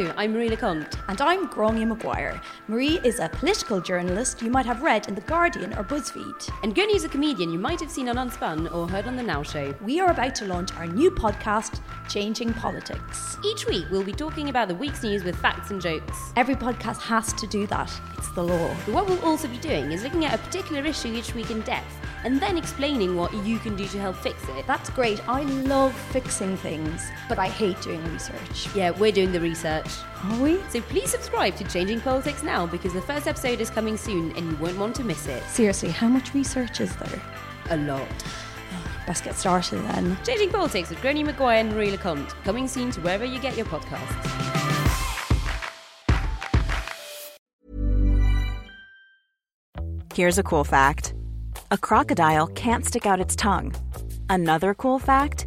Hello, I'm Marie Leconte. And I'm Gráinne Maguire. Marie is a political journalist you might have read in The Guardian or BuzzFeed. And Gráinne is a comedian you might have seen on Unspun or heard on The Now Show. We are about to launch our new podcast, Changing Politics. Each week, we'll be talking about the week's news with facts and jokes. Every podcast has to do that, it's the law. But what we'll also be doing is looking at a particular issue each week in depth and then explaining what you can do to help fix it. That's great. I love fixing things, but I hate doing research. Yeah, we're doing the research. Are we? So please subscribe to Changing Politics now because the first episode is coming soon and you won't want to miss it. Seriously, how much research is there? A lot. Best get started then. Changing Politics with Gráinne Maguire and Marie Leconte, coming soon to wherever you get your podcasts. Here's a cool fact a crocodile can't stick out its tongue. Another cool fact